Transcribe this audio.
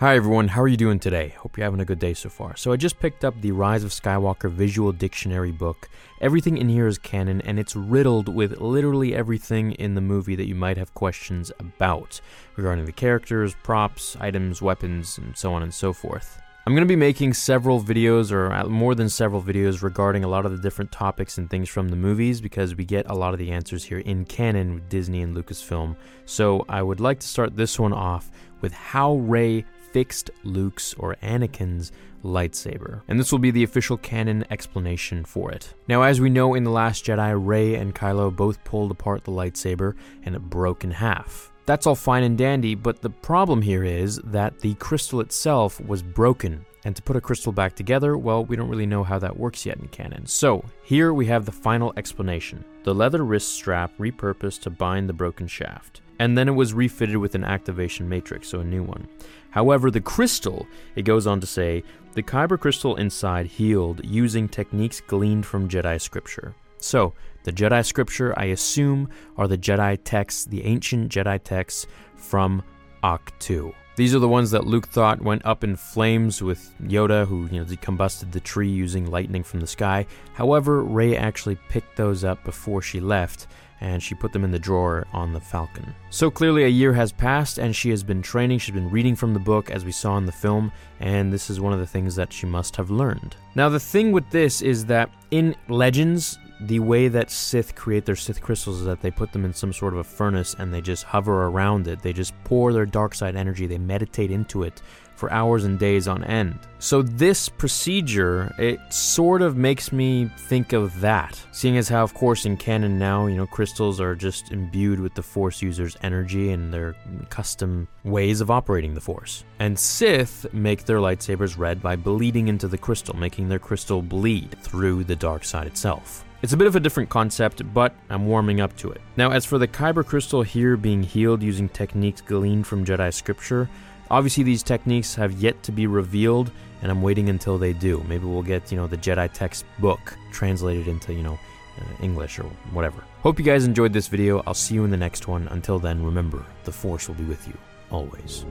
Hi everyone, how are you doing today? Hope you're having a good day so far. So I just picked up the Rise of Skywalker Visual Dictionary book. Everything in here is canon and it's riddled with literally everything in the movie that you might have questions about regarding the characters, props, items, weapons, and so on and so forth. I'm going to be making several videos, or more than several videos, regarding a lot of the different topics and things from the movies because we get a lot of the answers here in canon with Disney and Lucasfilm. So I would like to start this one off with how Rey fixed Luke's or Anakin's lightsaber. And this will be the official canon explanation for it. Now, as we know in The Last Jedi, Rey and Kylo both pulled apart the lightsaber and it broke in half. That's all fine and dandy, but the problem here is that the crystal itself was broken. And to put a crystal back together, well, we don't really know how that works yet in canon. So, here we have the final explanation the leather wrist strap repurposed to bind the broken shaft. And then it was refitted with an activation matrix, so a new one. However, the crystal, it goes on to say, the Kyber crystal inside healed using techniques gleaned from Jedi scripture. So, the Jedi scripture, I assume, are the Jedi texts, the ancient Jedi texts from Ahch-To. These are the ones that Luke thought went up in flames with Yoda, who you know combusted the tree using lightning from the sky. However, Rey actually picked those up before she left, and she put them in the drawer on the Falcon. So clearly, a year has passed, and she has been training. She's been reading from the book, as we saw in the film, and this is one of the things that she must have learned. Now, the thing with this is that in Legends, the way that Sith create their Sith crystals is that they put them in some sort of a furnace and they just hover around it. They just pour their dark side energy, they meditate into it for hours and days on end. So this procedure, it sort of makes me think of that. Seeing as how of course in canon now, you know, crystals are just imbued with the force user's energy and their custom ways of operating the force. And Sith make their lightsabers red by bleeding into the crystal, making their crystal bleed through the dark side itself. It's a bit of a different concept, but I'm warming up to it. Now, as for the Kyber crystal here being healed using techniques gleaned from Jedi scripture, obviously these techniques have yet to be revealed, and I'm waiting until they do. Maybe we'll get, you know, the Jedi text book translated into, you know, uh, English or whatever. Hope you guys enjoyed this video. I'll see you in the next one. Until then, remember, the Force will be with you always.